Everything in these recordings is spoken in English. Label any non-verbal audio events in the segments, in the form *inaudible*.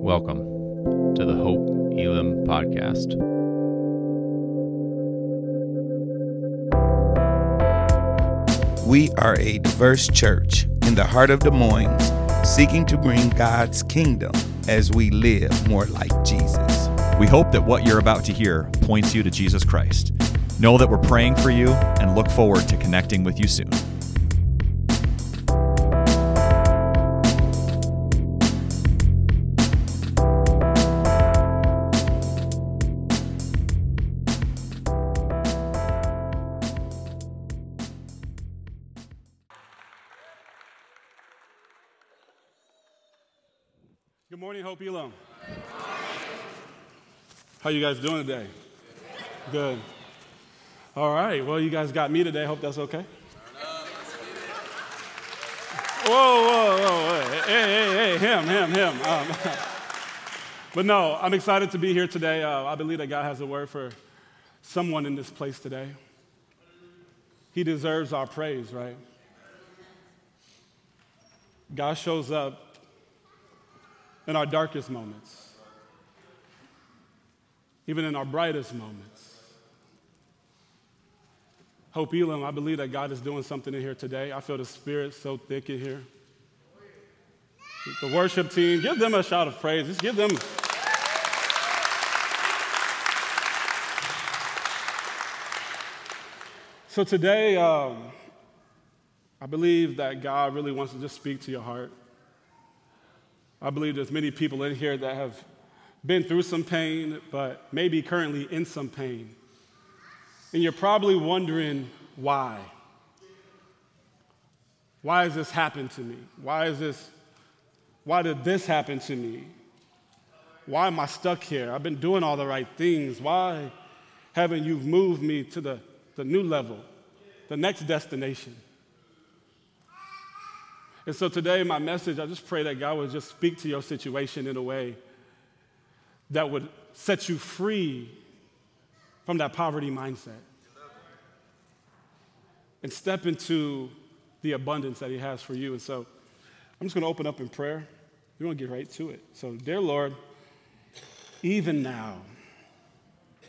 Welcome to the Hope Elam podcast. We are a diverse church in the heart of Des Moines, seeking to bring God's kingdom as we live more like Jesus. We hope that what you're about to hear points you to Jesus Christ. Know that we're praying for you and look forward to connecting with you soon. Good morning, Hope Elam. How you guys doing today? Good. All right. Well, you guys got me today. Hope that's okay. Whoa, whoa, whoa! Hey, hey, hey, him, him, him. Um, *laughs* but no, I'm excited to be here today. Uh, I believe that God has a word for someone in this place today. He deserves our praise, right? God shows up in our darkest moments, even in our brightest moments. Hope Elam, I believe that God is doing something in here today. I feel the Spirit so thick in here. The worship team, give them a shout of praise. Just give them. So today, um, I believe that God really wants to just speak to your heart. I believe there's many people in here that have been through some pain, but maybe currently in some pain. And you're probably wondering why. Why has this happened to me? Why is this, why did this happen to me? Why am I stuck here? I've been doing all the right things. Why haven't you moved me to the, the new level, the next destination? And so today, my message, I just pray that God would just speak to your situation in a way that would set you free from that poverty mindset and step into the abundance that He has for you. And so I'm just going to open up in prayer. We're going to get right to it. So, dear Lord, even now,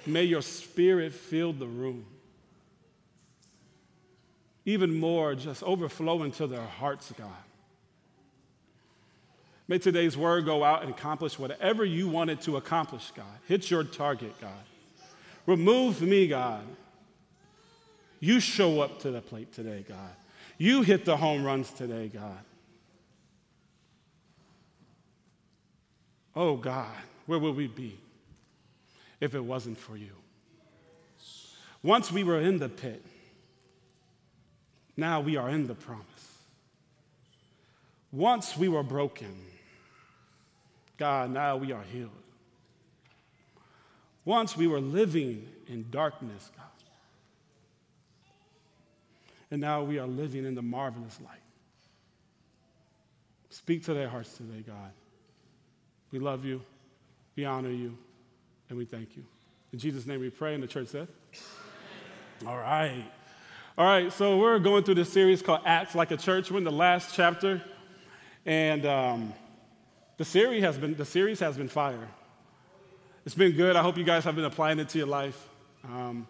may your spirit fill the room. Even more, just overflow into their hearts, God. May today's word go out and accomplish whatever you want it to accomplish, God. Hit your target, God. Remove me, God. You show up to the plate today, God. You hit the home runs today, God. Oh, God, where would we be if it wasn't for you? Once we were in the pit, now we are in the promise. Once we were broken, God, now we are healed. Once we were living in darkness, God. And now we are living in the marvelous light. Speak to their hearts today, God. We love you, we honor you, and we thank you. In Jesus' name we pray, and the church said, All right. All right, so we're going through this series called Acts Like a Church. We're in the last chapter, and um, the series has been, the series has been fire. It's been good. I hope you guys have been applying it to your life. Um,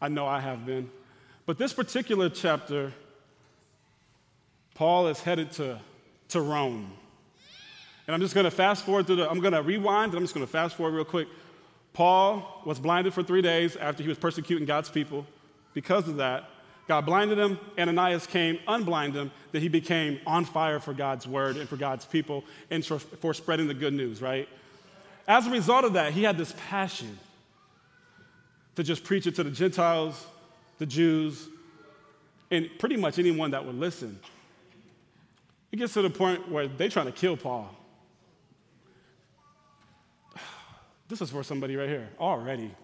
I know I have been. But this particular chapter, Paul is headed to, to Rome. And I'm just going to fast forward through the, I'm going to rewind, and I'm just going to fast forward real quick. Paul was blinded for three days after he was persecuting God's people. Because of that, God blinded him. Ananias came, unblinded him, that he became on fire for God's word and for God's people and for spreading the good news, right? As a result of that, he had this passion to just preach it to the Gentiles, the Jews, and pretty much anyone that would listen. It gets to the point where they're trying to kill Paul. *sighs* This is for somebody right here already.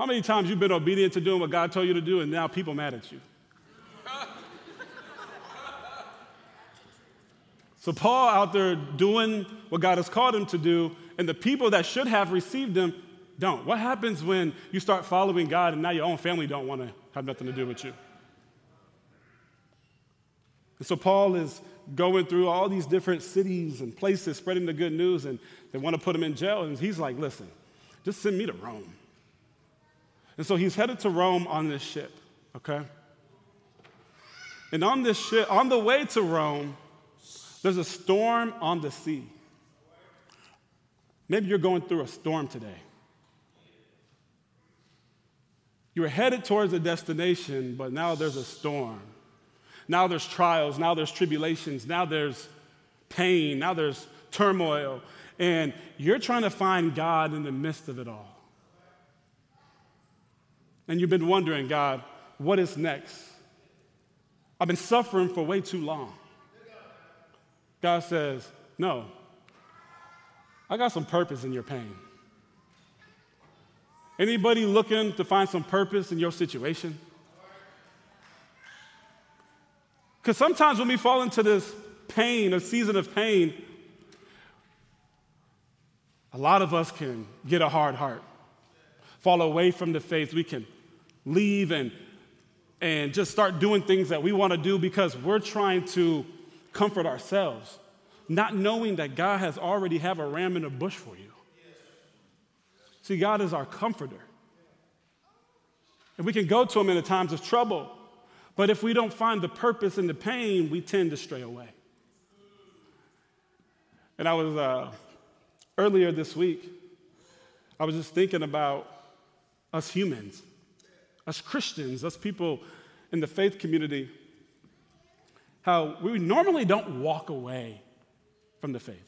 How many times you've been obedient to doing what God told you to do and now people mad at you? *laughs* so Paul out there doing what God has called him to do, and the people that should have received them don't? What happens when you start following God and now your own family don't want to have nothing to do with you? And so Paul is going through all these different cities and places spreading the good news, and they want to put him in jail. And he's like, listen, just send me to Rome. And so he's headed to Rome on this ship, okay? And on this ship, on the way to Rome, there's a storm on the sea. Maybe you're going through a storm today. You were headed towards a destination, but now there's a storm. Now there's trials, now there's tribulations, now there's pain, now there's turmoil, and you're trying to find God in the midst of it all. And you've been wondering, God, what is next? I've been suffering for way too long. God says, No, I got some purpose in your pain. Anybody looking to find some purpose in your situation? Because sometimes when we fall into this pain, a season of pain, a lot of us can get a hard heart, fall away from the faith. We can leave and, and just start doing things that we want to do because we're trying to comfort ourselves, not knowing that God has already have a ram in a bush for you. See, God is our comforter. And we can go to him in the times of trouble. But if we don't find the purpose in the pain, we tend to stray away. And I was, uh, earlier this week, I was just thinking about us humans, us Christians, us people in the faith community, how we normally don't walk away from the faith,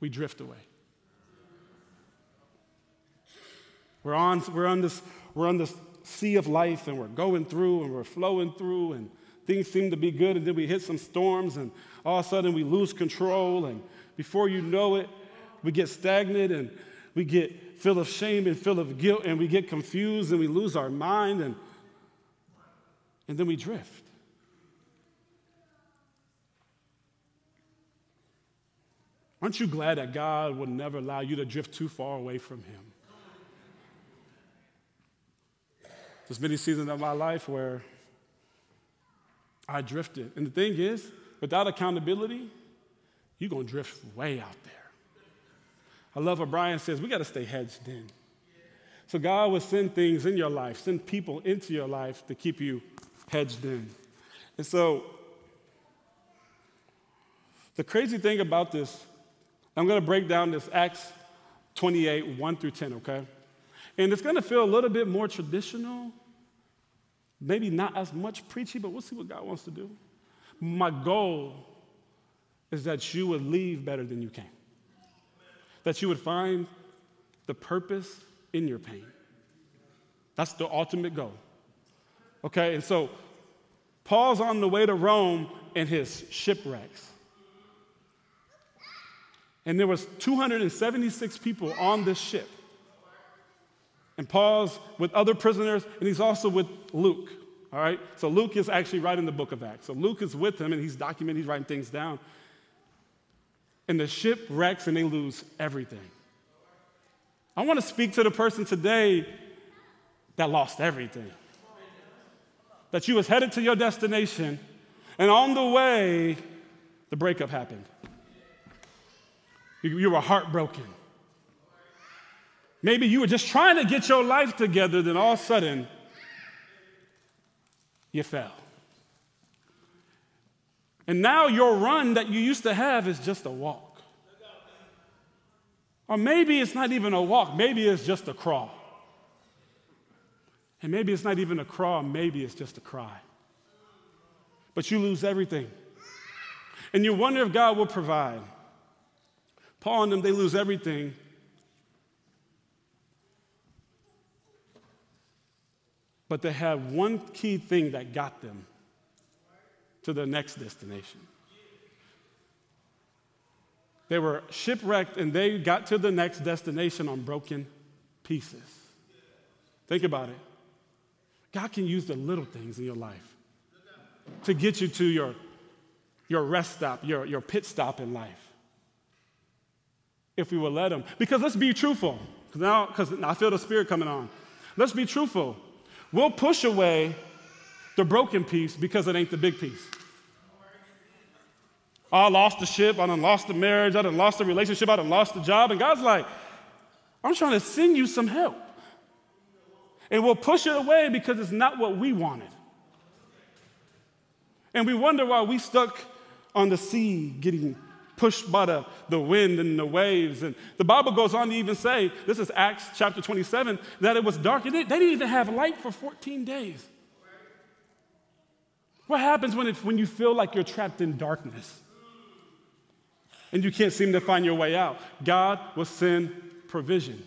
we drift away. We're on, we're on, this, we're on this sea of life and we're going through and we're flowing through and things seem to be good and then we hit some storms and all of a sudden we lose control and before you know it we get stagnant and we get full of shame and full of guilt and we get confused and we lose our mind and, and then we drift aren't you glad that god would never allow you to drift too far away from him There's many seasons of my life where I drifted. And the thing is, without accountability, you're going to drift way out there. I love what Brian says we got to stay hedged in. So God will send things in your life, send people into your life to keep you hedged in. And so, the crazy thing about this, I'm going to break down this Acts 28, 1 through 10, okay? And it's going to feel a little bit more traditional, maybe not as much preachy, but we'll see what God wants to do. My goal is that you would leave better than you came, that you would find the purpose in your pain. That's the ultimate goal. Okay, and so Paul's on the way to Rome in his shipwrecks. And there was 276 people on this ship. And Paul's with other prisoners, and he's also with Luke. All right? So Luke is actually writing the book of Acts. So Luke is with him, and he's documenting, he's writing things down. And the ship wrecks, and they lose everything. I want to speak to the person today that lost everything. That you was headed to your destination, and on the way, the breakup happened. You, you were heartbroken. Maybe you were just trying to get your life together, then all of a sudden, you fell. And now your run that you used to have is just a walk. Or maybe it's not even a walk, maybe it's just a crawl. And maybe it's not even a crawl, maybe it's just a cry. But you lose everything. And you wonder if God will provide. Paul and them, they lose everything But they have one key thing that got them to the next destination. They were shipwrecked and they got to the next destination on broken pieces. Think about it. God can use the little things in your life to get you to your, your rest stop, your, your pit stop in life. If we would let Him. Because let's be truthful Because now, because I feel the spirit coming on. Let's be truthful. We'll push away the broken piece because it ain't the big piece. I lost the ship, I done lost the marriage, I done lost the relationship, I done lost the job. And God's like, I'm trying to send you some help. And we'll push it away because it's not what we wanted. And we wonder why we stuck on the sea getting pushed by the, the wind and the waves. And the Bible goes on to even say, this is Acts chapter 27, that it was dark. They didn't even have light for 14 days. What happens when, when you feel like you're trapped in darkness and you can't seem to find your way out? God will send provision.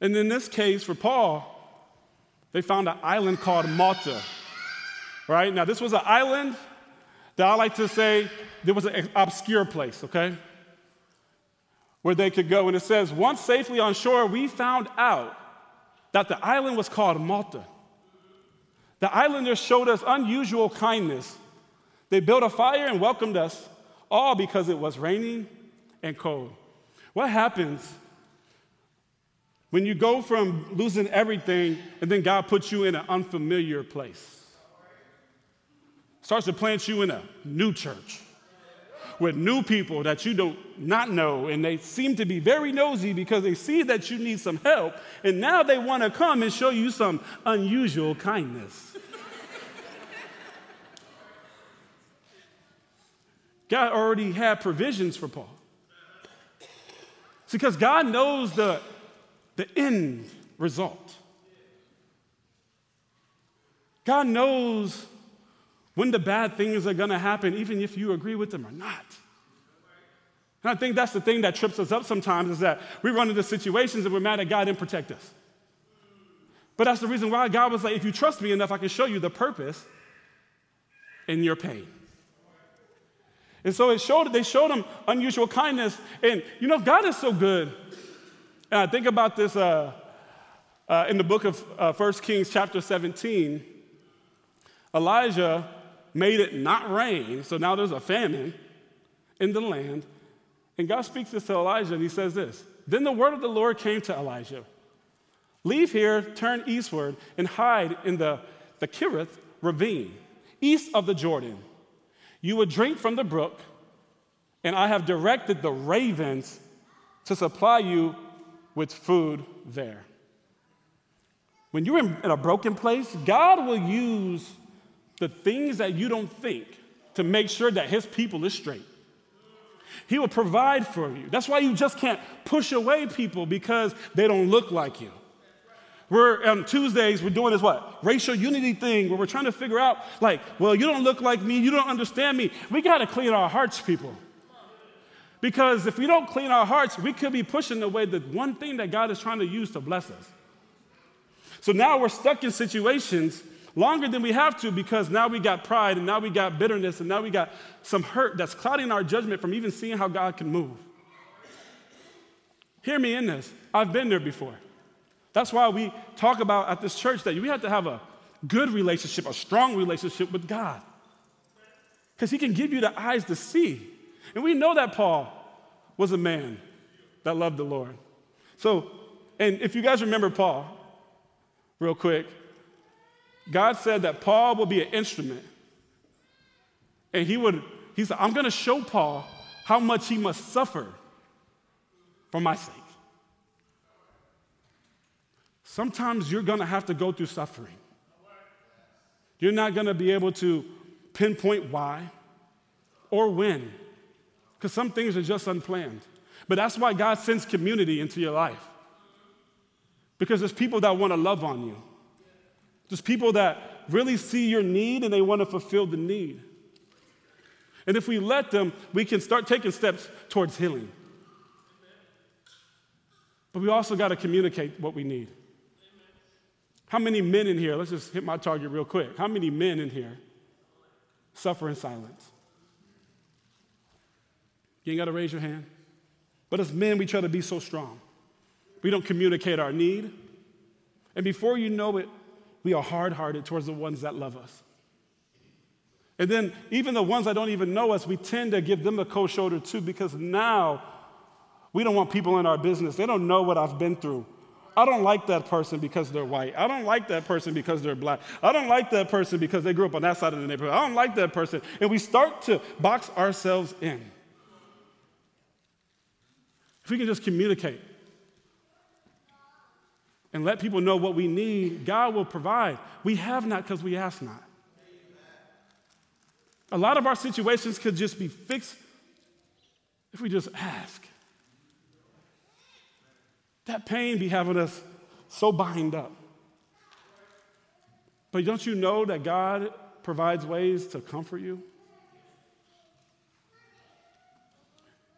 And in this case, for Paul, they found an island called Malta. Right? Now, this was an island that I like to say there was an obscure place, okay? Where they could go. And it says, once safely on shore, we found out that the island was called Malta. The islanders showed us unusual kindness. They built a fire and welcomed us, all because it was raining and cold. What happens when you go from losing everything and then God puts you in an unfamiliar place? Starts to plant you in a new church with new people that you do not not know, and they seem to be very nosy because they see that you need some help, and now they want to come and show you some unusual kindness. God already had provisions for Paul. It's because God knows the, the end result. God knows when the bad things are gonna happen, even if you agree with them or not. And I think that's the thing that trips us up sometimes is that we run into situations and we're mad at God didn't protect us. But that's the reason why God was like, if you trust me enough, I can show you the purpose in your pain. And so it showed, they showed him unusual kindness. And you know, God is so good. And I think about this uh, uh, in the book of uh, 1 Kings, chapter 17. Elijah made it not rain, so now there's a famine in the land. And God speaks this to Elijah, and he says this Then the word of the Lord came to Elijah Leave here, turn eastward, and hide in the, the Kerith ravine, east of the Jordan. You will drink from the brook, and I have directed the ravens to supply you with food there. When you're in a broken place, God will use the things that you don't think to make sure that his people is straight. He will provide for you. That's why you just can't push away people because they don't look like you. We're on Tuesdays, we're doing this what? Racial unity thing where we're trying to figure out, like, well, you don't look like me, you don't understand me. We got to clean our hearts, people. Because if we don't clean our hearts, we could be pushing away the one thing that God is trying to use to bless us. So now we're stuck in situations longer than we have to because now we got pride and now we got bitterness and now we got some hurt that's clouding our judgment from even seeing how God can move. Hear me in this. I've been there before. That's why we talk about at this church that we have to have a good relationship, a strong relationship with God. Because He can give you the eyes to see. And we know that Paul was a man that loved the Lord. So, and if you guys remember Paul, real quick, God said that Paul will be an instrument. And he would, he said, I'm going to show Paul how much he must suffer for my sake. Sometimes you're going to have to go through suffering. You're not going to be able to pinpoint why or when, because some things are just unplanned. But that's why God sends community into your life, because there's people that want to love on you. Just people that really see your need and they want to fulfill the need. And if we let them, we can start taking steps towards healing. But we also got to communicate what we need. How many men in here, let's just hit my target real quick. How many men in here suffer in silence? You ain't got to raise your hand. But as men, we try to be so strong. We don't communicate our need. And before you know it, we are hard hearted towards the ones that love us. And then, even the ones that don't even know us, we tend to give them a cold shoulder too, because now We don't want people in our business. They don't know what I've been through. I don't like that person because they're white. I don't like that person because they're black. I don't like that person because they grew up on that side of the neighborhood. I don't like that person. And we start to box ourselves in. If we can just communicate and let people know what we need, God will provide. We have not because we ask not. A lot of our situations could just be fixed if we just ask. That pain be having us so bind up. But don't you know that God provides ways to comfort you?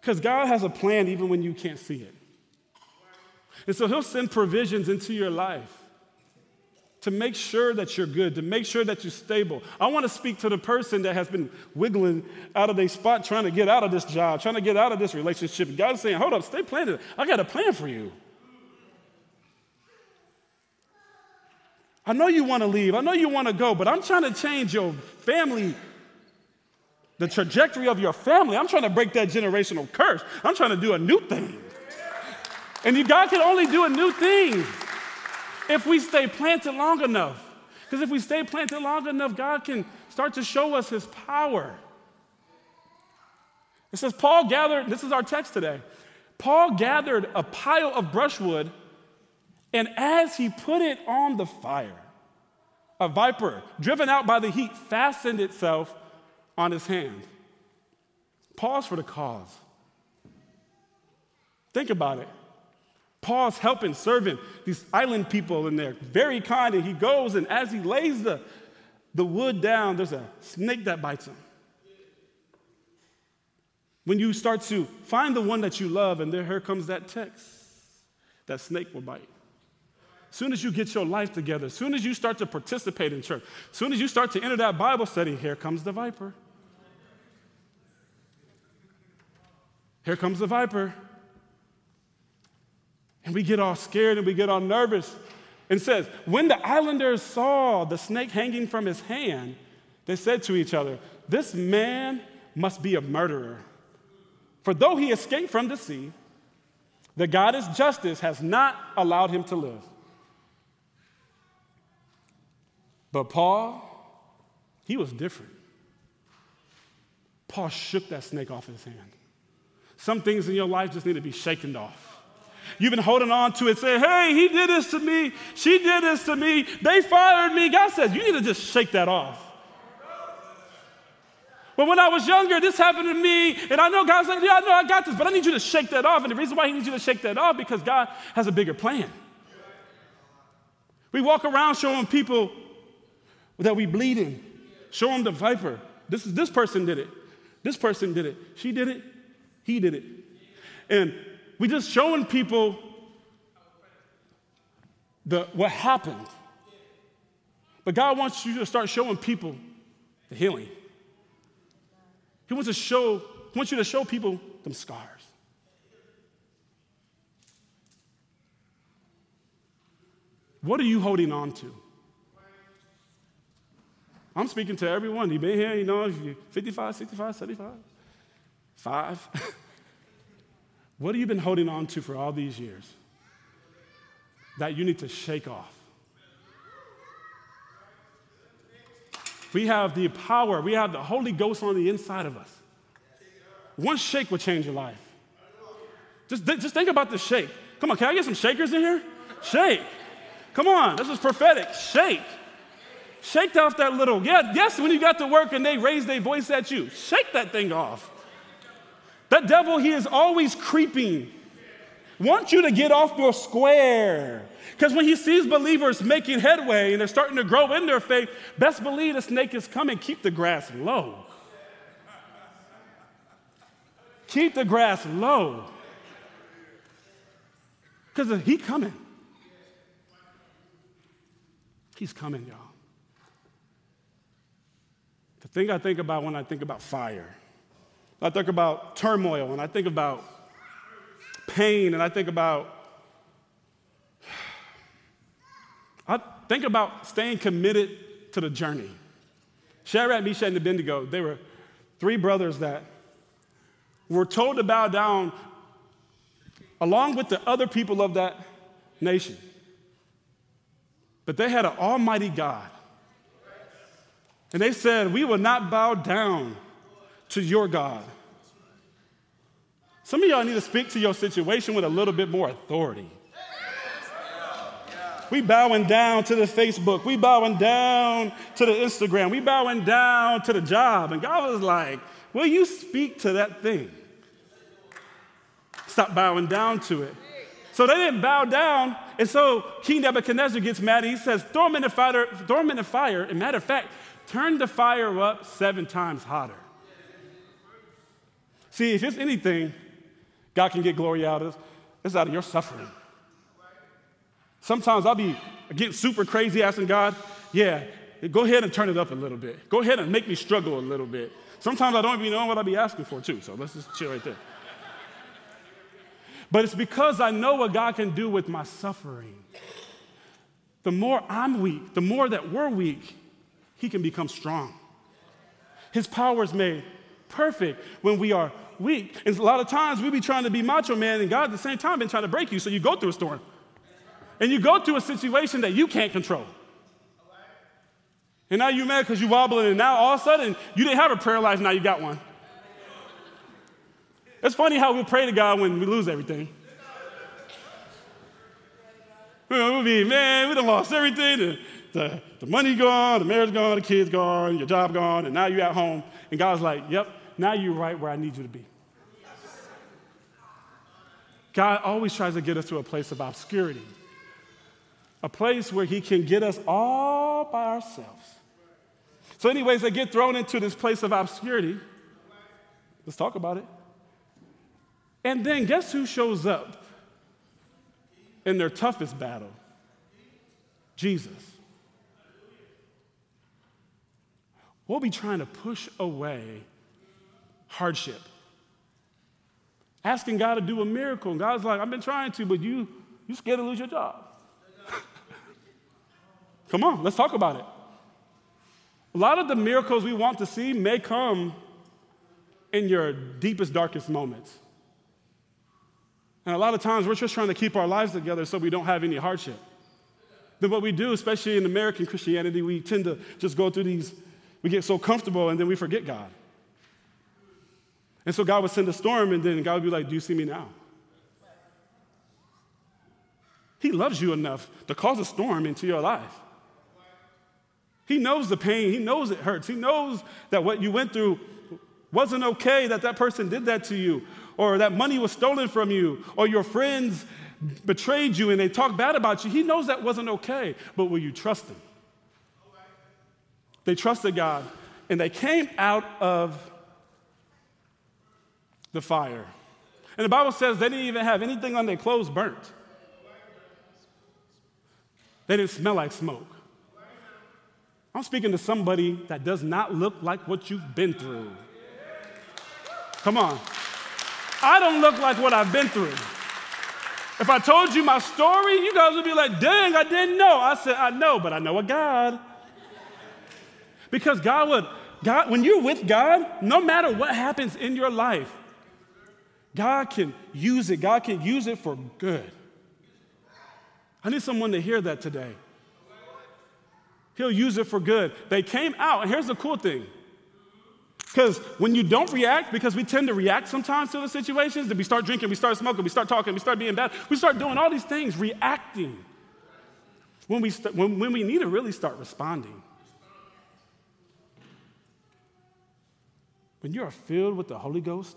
Because God has a plan even when you can't see it. And so He'll send provisions into your life to make sure that you're good, to make sure that you're stable. I want to speak to the person that has been wiggling out of their spot, trying to get out of this job, trying to get out of this relationship. God's saying, Hold up, stay planted. I got a plan for you. I know you want to leave. I know you want to go, but I'm trying to change your family, the trajectory of your family. I'm trying to break that generational curse. I'm trying to do a new thing. And you, God can only do a new thing if we stay planted long enough. Because if we stay planted long enough, God can start to show us his power. It says, Paul gathered, this is our text today. Paul gathered a pile of brushwood and as he put it on the fire, a viper, driven out by the heat, fastened itself on his hand. Pause for the cause. Think about it. Paul's helping, serving these island people, and they're very kind. And he goes, and as he lays the, the wood down, there's a snake that bites him. When you start to find the one that you love, and there here comes that text, that snake will bite As soon as you get your life together, as soon as you start to participate in church, as soon as you start to enter that Bible study, here comes the viper. Here comes the viper. And we get all scared and we get all nervous. And says, when the islanders saw the snake hanging from his hand, they said to each other, This man must be a murderer. For though he escaped from the sea, the goddess justice has not allowed him to live. But Paul, he was different. Paul shook that snake off his hand. Some things in your life just need to be shaken off. You've been holding on to it, saying, hey, he did this to me, she did this to me, they fired me. God says, you need to just shake that off. But when I was younger, this happened to me, and I know God's like, yeah, I know I got this, but I need you to shake that off. And the reason why He needs you to shake that off because God has a bigger plan. We walk around showing people that we bleeding. Show them the viper. This is this person did it. This person did it. She did it. He did it. And we just showing people the what happened. But God wants you to start showing people the healing. He wants to show, he wants you to show people them scars. What are you holding on to? I'm speaking to everyone. You've been here, you know, if 55, 65, 75, five. *laughs* what have you been holding on to for all these years that you need to shake off? We have the power, we have the Holy Ghost on the inside of us. One shake will change your life. Just, just think about the shake. Come on, can I get some shakers in here? Shake. Come on, this is prophetic. Shake. Shake off that little, yeah, yes, when you got to work and they raise their voice at you, shake that thing off. That devil, he is always creeping. Want you to get off your square. Because when he sees believers making headway and they're starting to grow in their faith, best believe the snake is coming. Keep the grass low. Keep the grass low. Because he coming. He's coming, y'all The thing I think about when I think about fire. I think about turmoil and I think about pain and I think about *sighs* I think about staying committed to the journey. Shadrach, Meshach, and Abednego, they were three brothers that were told to bow down along with the other people of that nation. But they had an almighty God. And they said, We will not bow down to your God. Some of y'all need to speak to your situation with a little bit more authority. We bowing down to the Facebook. We bowing down to the Instagram. We bowing down to the job. And God was like, Will you speak to that thing? Stop bowing down to it. So they didn't bow down. And so King Nebuchadnezzar gets mad and he says, Throw them in the fire. Throw them in the fire. And matter of fact, turn the fire up seven times hotter. See, if it's anything God can get glory out of, it's out of your suffering. Sometimes I'll be getting super crazy asking God, yeah, go ahead and turn it up a little bit. Go ahead and make me struggle a little bit. Sometimes I don't even know what I'll be asking for, too. So let's just chill right there. But it's because I know what God can do with my suffering. The more I'm weak, the more that we're weak, He can become strong. His power is made perfect when we are weak. And a lot of times we be trying to be macho man, and God at the same time been trying to break you, so you go through a storm. And you go through a situation that you can't control. And now you're mad because you're wobbling, and now all of a sudden you didn't have a prayer life, now you got one. It's funny how we pray to God when we lose everything. We'll be, man, we done lost everything. The, the, the money gone, the marriage gone, the kids gone, your job gone, and now you're at home. And God's like, yep, now you're right where I need you to be. God always tries to get us to a place of obscurity, a place where He can get us all by ourselves. So, anyways, they get thrown into this place of obscurity. Let's talk about it. And then guess who shows up in their toughest battle? Jesus. We'll be trying to push away hardship. Asking God to do a miracle. And God's like, I've been trying to, but you, you scared to lose your job. *laughs* Come on, let's talk about it. A lot of the miracles we want to see may come in your deepest, darkest moments. And a lot of times we're just trying to keep our lives together so we don't have any hardship. Then what we do, especially in American Christianity, we tend to just go through these, we get so comfortable and then we forget God. And so God would send a storm, and then God would be like, Do you see me now? He loves you enough to cause a storm into your life. He knows the pain, He knows it hurts, He knows that what you went through wasn't okay, that that person did that to you, or that money was stolen from you, or your friends betrayed you and they talked bad about you. He knows that wasn't okay, but will you trust Him? They trusted God, and they came out of the fire. And the Bible says they didn't even have anything on their clothes burnt. They didn't smell like smoke. I'm speaking to somebody that does not look like what you've been through. Come on. I don't look like what I've been through. If I told you my story, you guys would be like, dang, I didn't know. I said, I know, but I know a God. Because God would, God, when you're with God, no matter what happens in your life, God can use it. God can use it for good. I need someone to hear that today. He'll use it for good. They came out, and here's the cool thing. Because when you don't react, because we tend to react sometimes to the situations, that we start drinking, we start smoking, we start talking, we start being bad, we start doing all these things, reacting. When we, st- when, when we need to really start responding. When you are filled with the Holy Ghost,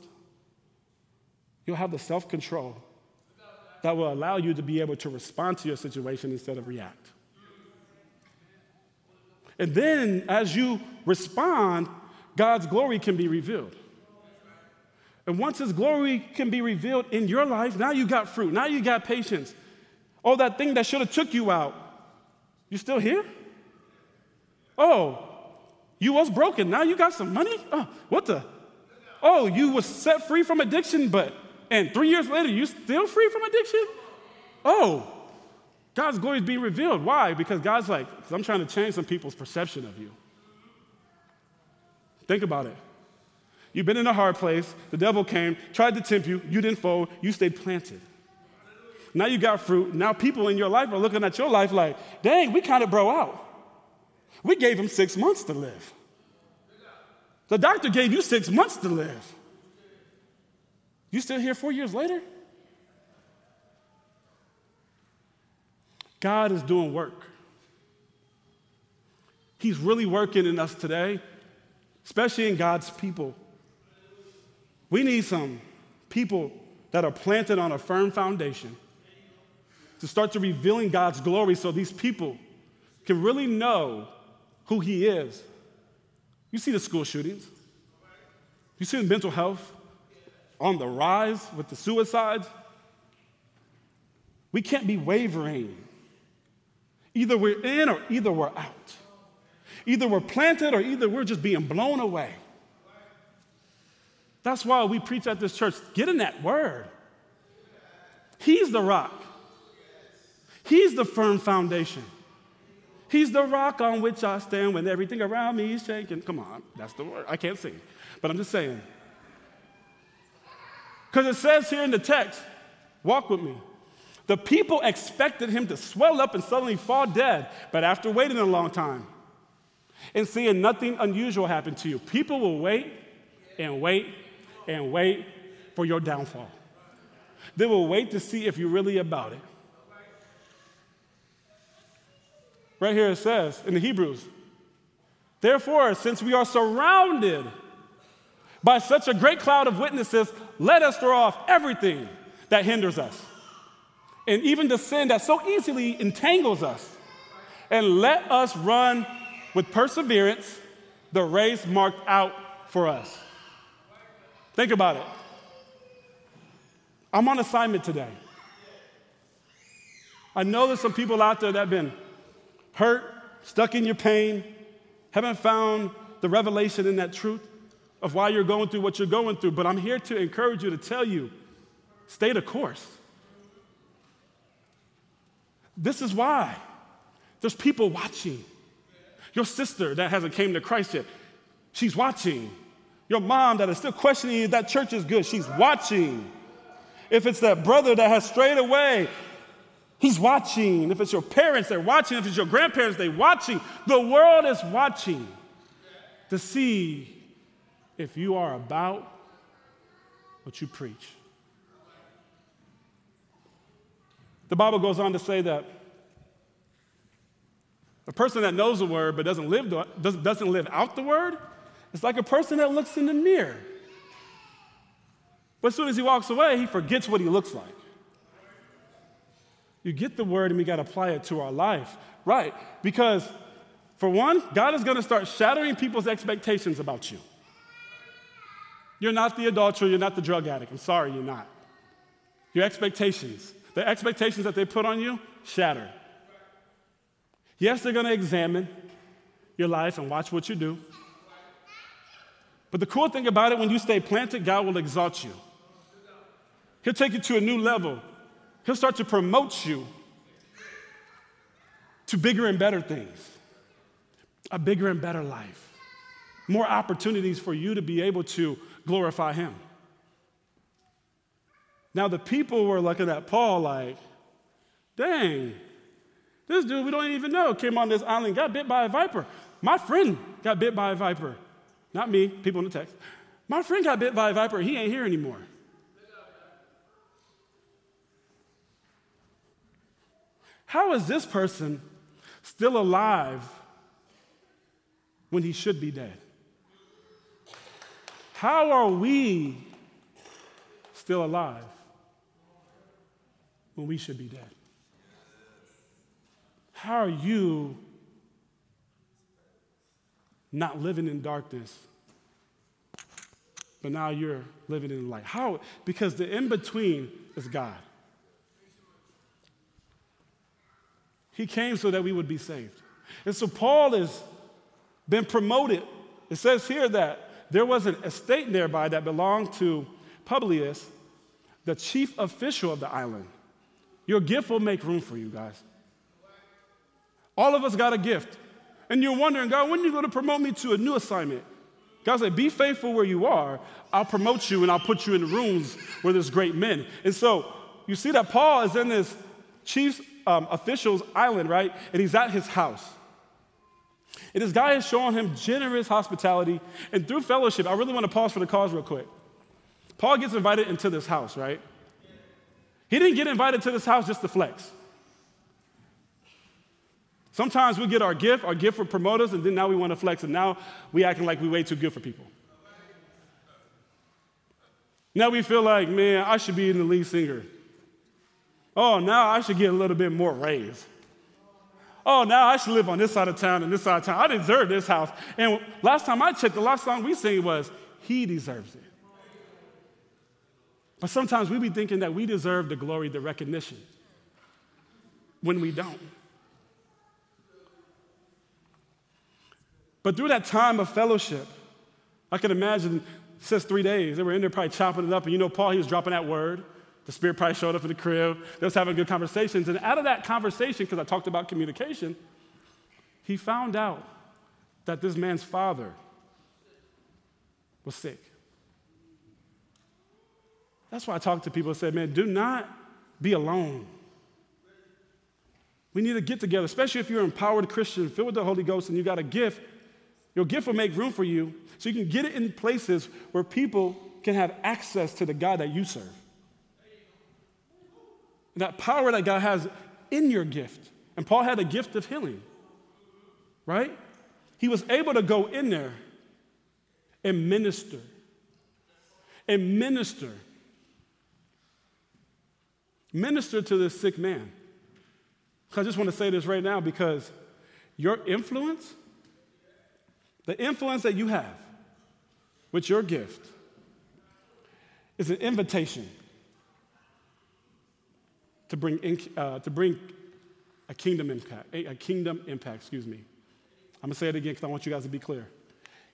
You'll have the self control that will allow you to be able to respond to your situation instead of react. And then, as you respond, God's glory can be revealed. And once His glory can be revealed in your life, now you got fruit, now you got patience. Oh, that thing that should have took you out, you still here? Oh, you was broken, now you got some money? Oh, what the? Oh, you was set free from addiction, but and three years later, you still free from addiction? Oh, God's glory is being revealed. Why? Because God's like, I'm trying to change some people's perception of you. Think about it. You've been in a hard place, the devil came, tried to tempt you, you didn't fold, you stayed planted. Now you got fruit. Now people in your life are looking at your life like, dang, we kind of bro out. We gave him six months to live. The doctor gave you six months to live. You still here four years later? God is doing work. He's really working in us today, especially in God's people. We need some people that are planted on a firm foundation to start to revealing God's glory so these people can really know who He is. You see the school shootings, you see the mental health on the rise with the suicides. We can't be wavering. Either we're in or either we're out. Either we're planted or either we're just being blown away. That's why we preach at this church get in that word. He's the rock, He's the firm foundation. He's the rock on which I stand when everything around me is shaking. Come on, that's the word. I can't sing, but I'm just saying. Because it says here in the text, walk with me. The people expected him to swell up and suddenly fall dead, but after waiting a long time and seeing nothing unusual happen to you, people will wait and wait and wait for your downfall. They will wait to see if you're really about it. Right here it says in the Hebrews, therefore, since we are surrounded by such a great cloud of witnesses, let us throw off everything that hinders us and even the sin that so easily entangles us, and let us run with perseverance the race marked out for us. Think about it. I'm on assignment today. I know there's some people out there that have been hurt, stuck in your pain, haven't found the revelation in that truth of why you're going through what you're going through, but I'm here to encourage you to tell you stay the course. This is why there's people watching. Your sister that hasn't came to Christ yet, she's watching. Your mom that is still questioning if that church is good, she's watching. If it's that brother that has strayed away, he's watching. If it's your parents, they're watching. If it's your grandparents, they're watching. The world is watching to see if you are about what you preach. The Bible goes on to say that a person that knows the word but doesn't live, the, doesn't live out the word is like a person that looks in the mirror. But as soon as he walks away, he forgets what he looks like. You get the word and we got to apply it to our life. Right. Because, for one, God is going to start shattering people's expectations about you. You're not the adulterer, you're not the drug addict. I'm sorry, you're not. Your expectations the expectations that they put on you shatter. Yes, they're going to examine your life and watch what you do. But the cool thing about it, when you stay planted, God will exalt you. He'll take you to a new level. He'll start to promote you to bigger and better things, a bigger and better life, more opportunities for you to be able to glorify Him. Now, the people were looking at Paul like, dang, this dude we don't even know came on this island, got bit by a viper. My friend got bit by a viper. Not me, people in the text. My friend got bit by a viper. He ain't here anymore. How is this person still alive when he should be dead? How are we still alive when we should be dead? How are you not living in darkness, but now you're living in light? How? Because the in between is God. He came so that we would be saved. And so Paul has been promoted. It says here that there was an estate nearby that belonged to Publius, the chief official of the island. Your gift will make room for you, guys. All of us got a gift. And you're wondering, God, when are you going to promote me to a new assignment? God said, Be faithful where you are. I'll promote you and I'll put you in rooms where there's great men. And so you see that Paul is in this chief um, official's island, right? And he's at his house. And this guy is showing him generous hospitality. And through fellowship, I really want to pause for the cause real quick. Paul gets invited into this house, right? He didn't get invited to this house just to flex. Sometimes we get our gift, our gift will promote us, and then now we want to flex, and now we acting like we way too good for people. Now we feel like, man, I should be in the lead singer. Oh, now I should get a little bit more raise. Oh, now I should live on this side of town and this side of town. I deserve this house. And last time I checked, the last song we sing was, He deserves it. But sometimes we be thinking that we deserve the glory, the recognition, when we don't. But through that time of fellowship, I can imagine, says three days, they were in there probably chopping it up. And you know, Paul, he was dropping that word. The Spirit probably showed up in the crib. They was having good conversations. And out of that conversation, because I talked about communication, he found out that this man's father was sick. That's why I talk to people and say, man, do not be alone. We need to get together, especially if you're an empowered Christian, filled with the Holy Ghost, and you got a gift. Your gift will make room for you so you can get it in places where people can have access to the God that you serve. And that power that God has in your gift. And Paul had a gift of healing, right? He was able to go in there and minister. And minister Minister to this sick man. I just want to say this right now because your influence, the influence that you have with your gift, is an invitation to bring, uh, to bring a kingdom impact, a, a kingdom impact, excuse me. I'm gonna say it again because I want you guys to be clear.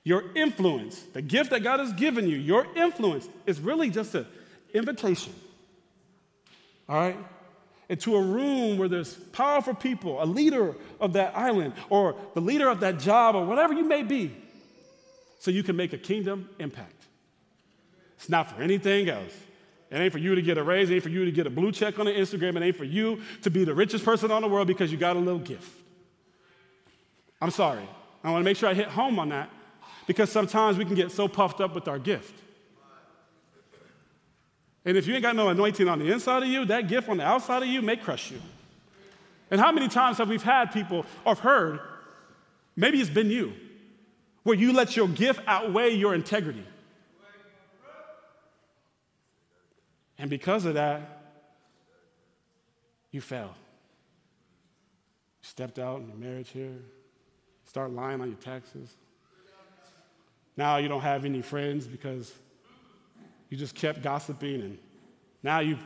Your influence, the gift that God has given you, your influence is really just an invitation all right? Into a room where there's powerful people, a leader of that island, or the leader of that job, or whatever you may be, so you can make a kingdom impact. It's not for anything else. It ain't for you to get a raise, it ain't for you to get a blue check on the Instagram, it ain't for you to be the richest person on the world because you got a little gift. I'm sorry. I want to make sure I hit home on that because sometimes we can get so puffed up with our gift and if you ain't got no anointing on the inside of you, that gift on the outside of you may crush you. And how many times have we had people or heard, maybe it's been you, where you let your gift outweigh your integrity? And because of that, you fell. You stepped out in your marriage here, start lying on your taxes. Now you don't have any friends because you just kept gossiping and now you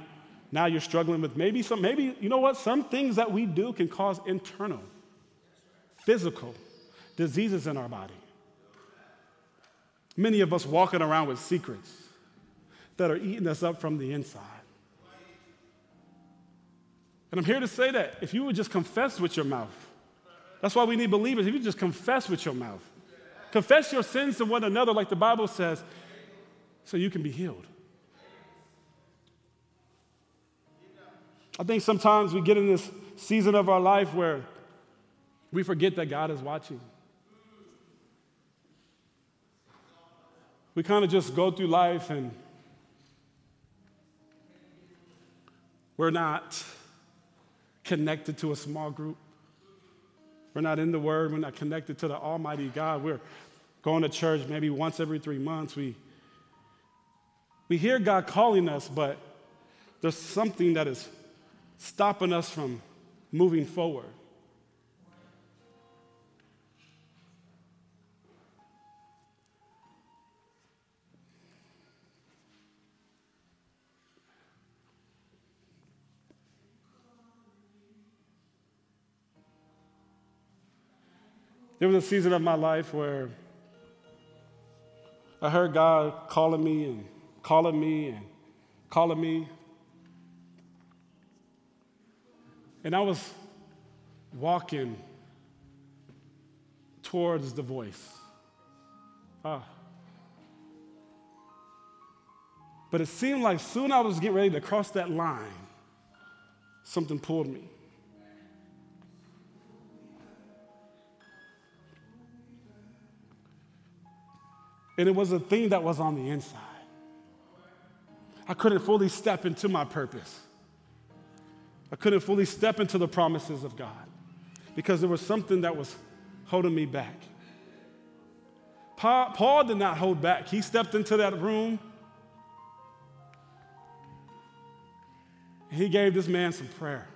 now you're struggling with maybe some maybe you know what some things that we do can cause internal physical diseases in our body many of us walking around with secrets that are eating us up from the inside and i'm here to say that if you would just confess with your mouth that's why we need believers if you just confess with your mouth confess your sins to one another like the bible says so you can be healed. I think sometimes we get in this season of our life where we forget that God is watching. We kind of just go through life and we're not connected to a small group. We're not in the Word. We're not connected to the Almighty God. We're going to church maybe once every three months. We we hear God calling us, but there's something that is stopping us from moving forward. There was a season of my life where I heard God calling me and calling me and calling me. And I was walking towards the voice. Ah. But it seemed like soon I was getting ready to cross that line, something pulled me. And it was a thing that was on the inside. I couldn't fully step into my purpose. I couldn't fully step into the promises of God because there was something that was holding me back. Paul, Paul did not hold back. He stepped into that room. He gave this man some prayer.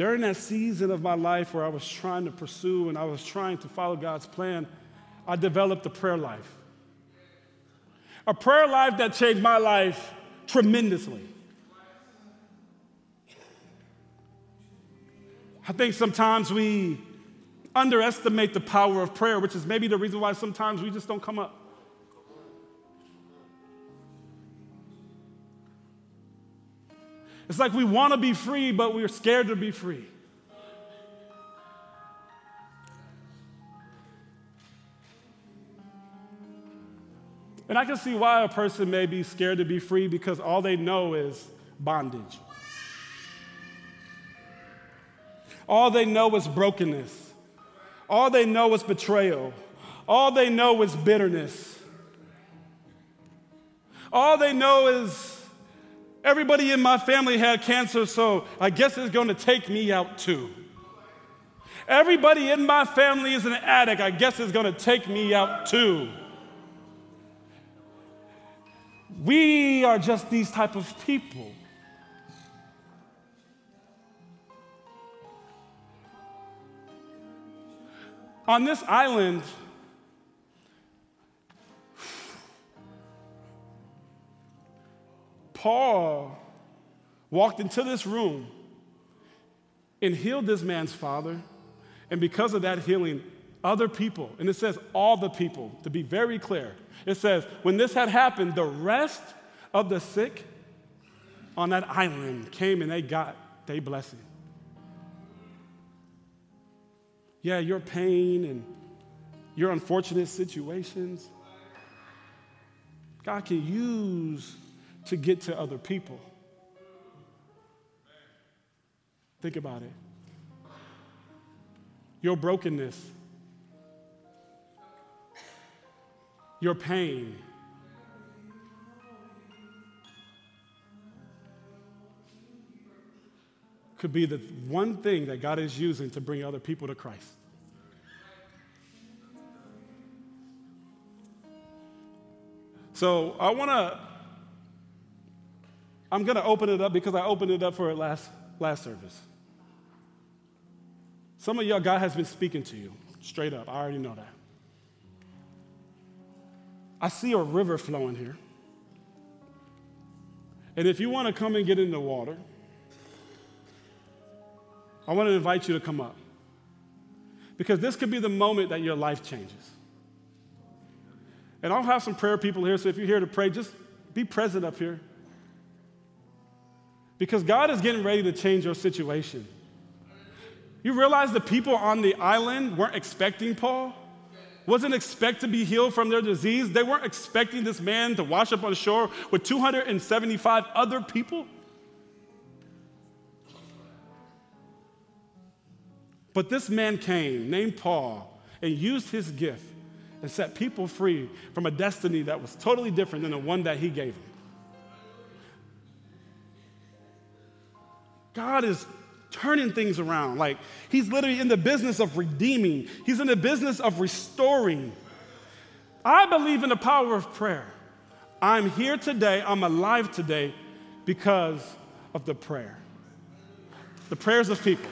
During that season of my life where I was trying to pursue and I was trying to follow God's plan, I developed a prayer life. A prayer life that changed my life tremendously. I think sometimes we underestimate the power of prayer, which is maybe the reason why sometimes we just don't come up. It's like we want to be free, but we're scared to be free. And I can see why a person may be scared to be free because all they know is bondage. All they know is brokenness. All they know is betrayal. All they know is bitterness. All they know is everybody in my family had cancer, so I guess it's going to take me out too. Everybody in my family is an addict, I guess it's going to take me out too. We are just these type of people. On this island, Paul walked into this room and healed this man's father. And because of that healing, other people, and it says all the people, to be very clear, it says, when this had happened, the rest of the sick on that island came and they got their blessing. Yeah, your pain and your unfortunate situations, God can use to get to other people. Think about it. Your brokenness, your pain. Could be the one thing that God is using to bring other people to Christ. So I want to, I'm going to open it up because I opened it up for it last, last service. Some of y'all, God has been speaking to you straight up. I already know that. I see a river flowing here. And if you want to come and get in the water, I want to invite you to come up. Because this could be the moment that your life changes. And I'll have some prayer people here, so if you're here to pray, just be present up here. Because God is getting ready to change your situation. You realize the people on the island weren't expecting Paul? wasn't expect to be healed from their disease. They weren't expecting this man to wash up on shore with 275 other people. But this man came, named Paul, and used his gift and set people free from a destiny that was totally different than the one that he gave them. God is turning things around. Like he's literally in the business of redeeming, he's in the business of restoring. I believe in the power of prayer. I'm here today, I'm alive today because of the prayer. The prayers of people.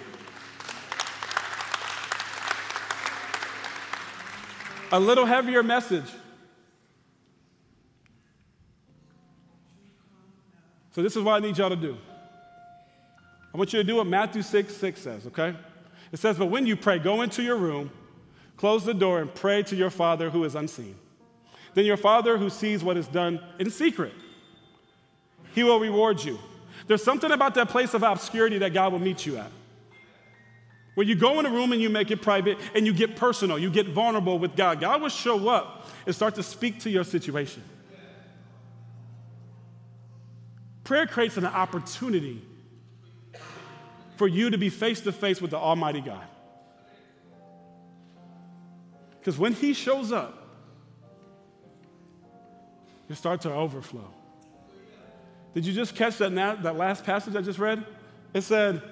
A little heavier message. So, this is what I need y'all to do. I want you to do what Matthew 6 6 says, okay? It says, But when you pray, go into your room, close the door, and pray to your Father who is unseen. Then your Father who sees what is done in secret, he will reward you. There's something about that place of obscurity that God will meet you at. Where you go in a room and you make it private and you get personal, you get vulnerable with God. God will show up and start to speak to your situation. Prayer creates an opportunity for you to be face to face with the Almighty God. Because when He shows up, you start to overflow. Did you just catch that, that last passage I just read? It said,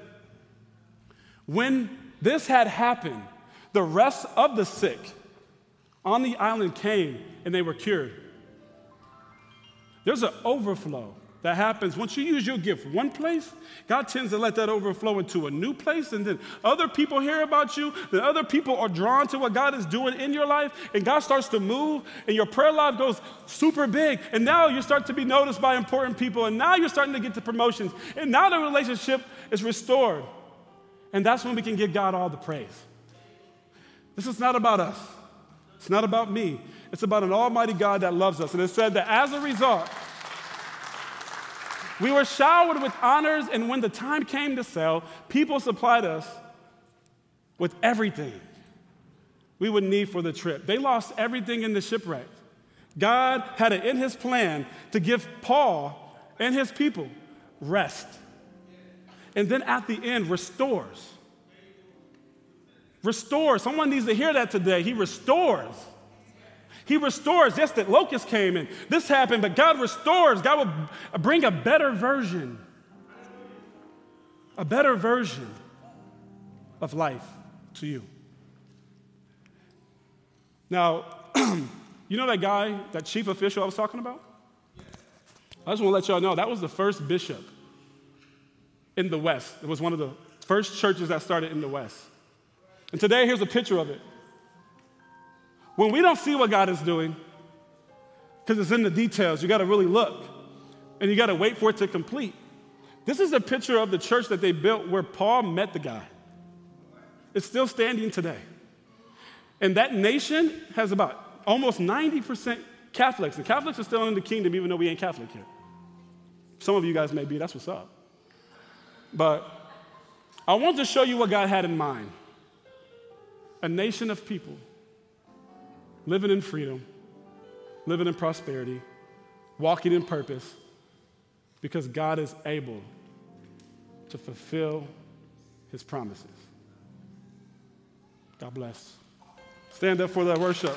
When this had happened, the rest of the sick on the island came and they were cured. There's an overflow that happens. Once you use your gift one place god tends to let that overflow into a new place and then other people hear about you then other people are drawn to what god is doing in your life and god starts to move and your prayer life goes super big and now you start to be noticed by important people and now you're starting to get the promotions and now the relationship is restored. And that's when we can give god all the praise. This is not about us. It's not about me. It's about an almighty god that loves us. And it said that as a result we were showered with honors, and when the time came to sell, people supplied us with everything we would need for the trip. They lost everything in the shipwreck. God had it in his plan to give Paul and his people rest. And then at the end, restores. Restores. Someone needs to hear that today. He restores. He restores. Yes, that locust came and this happened, but God restores. God will bring a better version, a better version of life to you. Now, *clears throat* you know that guy, that chief official I was talking about? I just want to let y'all know that was the first bishop in the West. It was one of the first churches that started in the West. And today, here's a picture of it. When we don't see what God is doing, because it's in the details, you got to really look and you got to wait for it to complete. This is a picture of the church that they built where Paul met the guy. It's still standing today. And that nation has about almost 90% Catholics. And Catholics are still in the kingdom, even though we ain't Catholic here. Some of you guys may be, that's what's up. But I want to show you what God had in mind a nation of people living in freedom, living in prosperity, walking in purpose, because God is able to fulfill his promises. God bless. Stand up for that worship.